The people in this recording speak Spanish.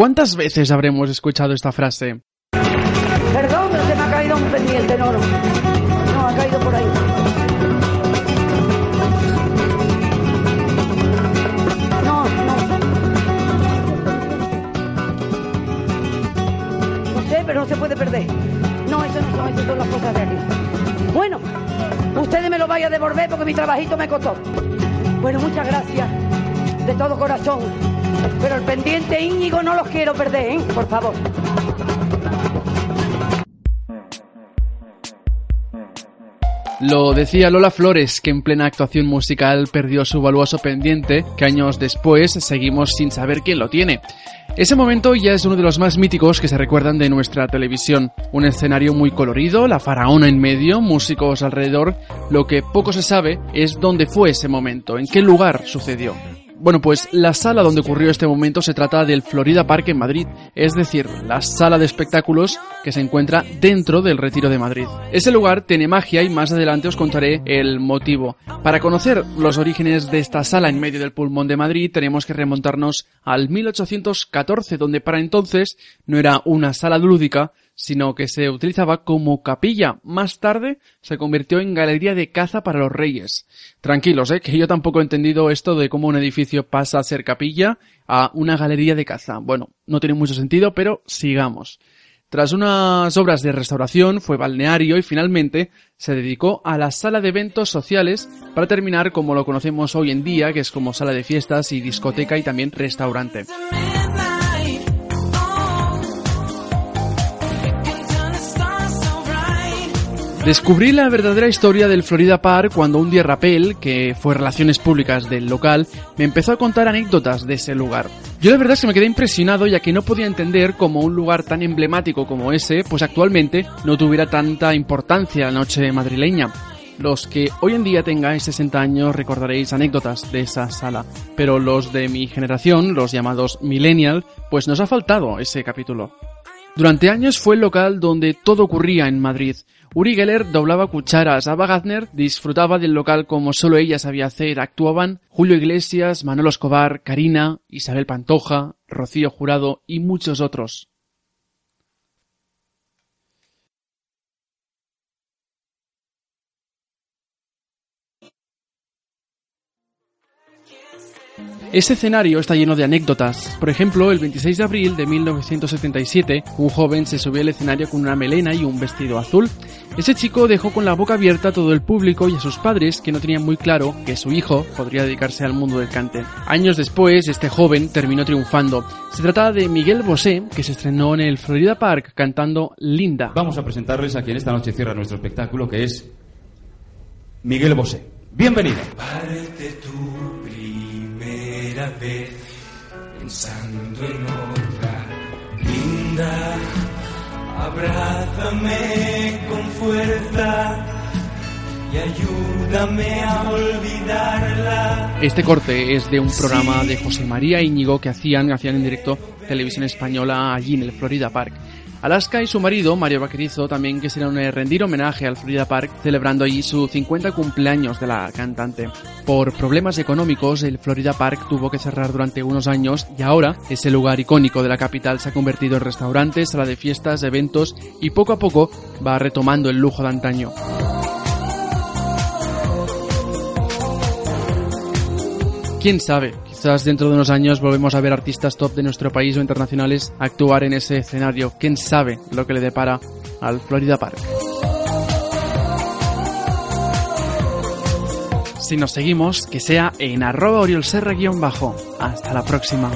¿Cuántas veces habremos escuchado esta frase? Perdón, pero se me ha caído un pendiente, no, no. No, ha caído por ahí. No, no. No sé, pero no se puede perder. No, eso no son, eso son las cosas de aquí. Bueno, ustedes me lo vayan a devolver porque mi trabajito me costó. Bueno, muchas gracias de todo corazón. Pero el pendiente Íñigo no los quiero perder, ¿eh? Por favor. Lo decía Lola Flores, que en plena actuación musical perdió su valuoso pendiente, que años después seguimos sin saber quién lo tiene. Ese momento ya es uno de los más míticos que se recuerdan de nuestra televisión. Un escenario muy colorido, la faraona en medio, músicos alrededor. Lo que poco se sabe es dónde fue ese momento, en qué lugar sucedió. Bueno, pues la sala donde ocurrió este momento se trata del Florida Park en Madrid, es decir, la sala de espectáculos que se encuentra dentro del Retiro de Madrid. Ese lugar tiene magia y más adelante os contaré el motivo. Para conocer los orígenes de esta sala en medio del pulmón de Madrid tenemos que remontarnos al 1814, donde para entonces no era una sala lúdica, sino que se utilizaba como capilla. Más tarde se convirtió en galería de caza para los reyes. Tranquilos, ¿eh? que yo tampoco he entendido esto de cómo un edificio pasa a ser capilla a una galería de caza. Bueno, no tiene mucho sentido, pero sigamos. Tras unas obras de restauración fue balneario y finalmente se dedicó a la sala de eventos sociales para terminar como lo conocemos hoy en día, que es como sala de fiestas y discoteca y también restaurante. Descubrí la verdadera historia del Florida Park cuando un día Rapel, que fue relaciones públicas del local, me empezó a contar anécdotas de ese lugar. Yo de verdad se me quedé impresionado ya que no podía entender cómo un lugar tan emblemático como ese, pues actualmente no tuviera tanta importancia la noche madrileña. Los que hoy en día tengáis 60 años recordaréis anécdotas de esa sala, pero los de mi generación, los llamados millennial, pues nos ha faltado ese capítulo. Durante años fue el local donde todo ocurría en Madrid. Uri Geller doblaba cucharas, Ava Gardner disfrutaba del local como solo ella sabía hacer. Actuaban Julio Iglesias, Manolo Escobar, Karina, Isabel Pantoja, Rocío Jurado y muchos otros. Ese escenario está lleno de anécdotas. Por ejemplo, el 26 de abril de 1977, un joven se subió al escenario con una melena y un vestido azul. Ese chico dejó con la boca abierta a todo el público y a sus padres que no tenían muy claro que su hijo podría dedicarse al mundo del cante. Años después, este joven terminó triunfando. Se trata de Miguel Bosé, que se estrenó en el Florida Park cantando Linda. Vamos a presentarles a quien esta noche cierra nuestro espectáculo, que es Miguel Bosé. Bienvenido. Parte tu primera vez pensando en otra linda. Abrázame con fuerza y ayúdame a olvidarla. Este corte es de un programa de José María Íñigo que hacían, hacían en directo televisión española allí en el Florida Park. Alaska y su marido, Mario Vaquerizo, también quisieron eh, rendir homenaje al Florida Park, celebrando allí su 50 cumpleaños de la cantante. Por problemas económicos, el Florida Park tuvo que cerrar durante unos años y ahora ese lugar icónico de la capital se ha convertido en restaurante, sala de fiestas, eventos y poco a poco va retomando el lujo de antaño. ¿Quién sabe? Quizás dentro de unos años volvemos a ver artistas top de nuestro país o internacionales actuar en ese escenario. ¿Quién sabe lo que le depara al Florida Park? Si nos seguimos, que sea en arroba oriolserra-bajo. Hasta la próxima.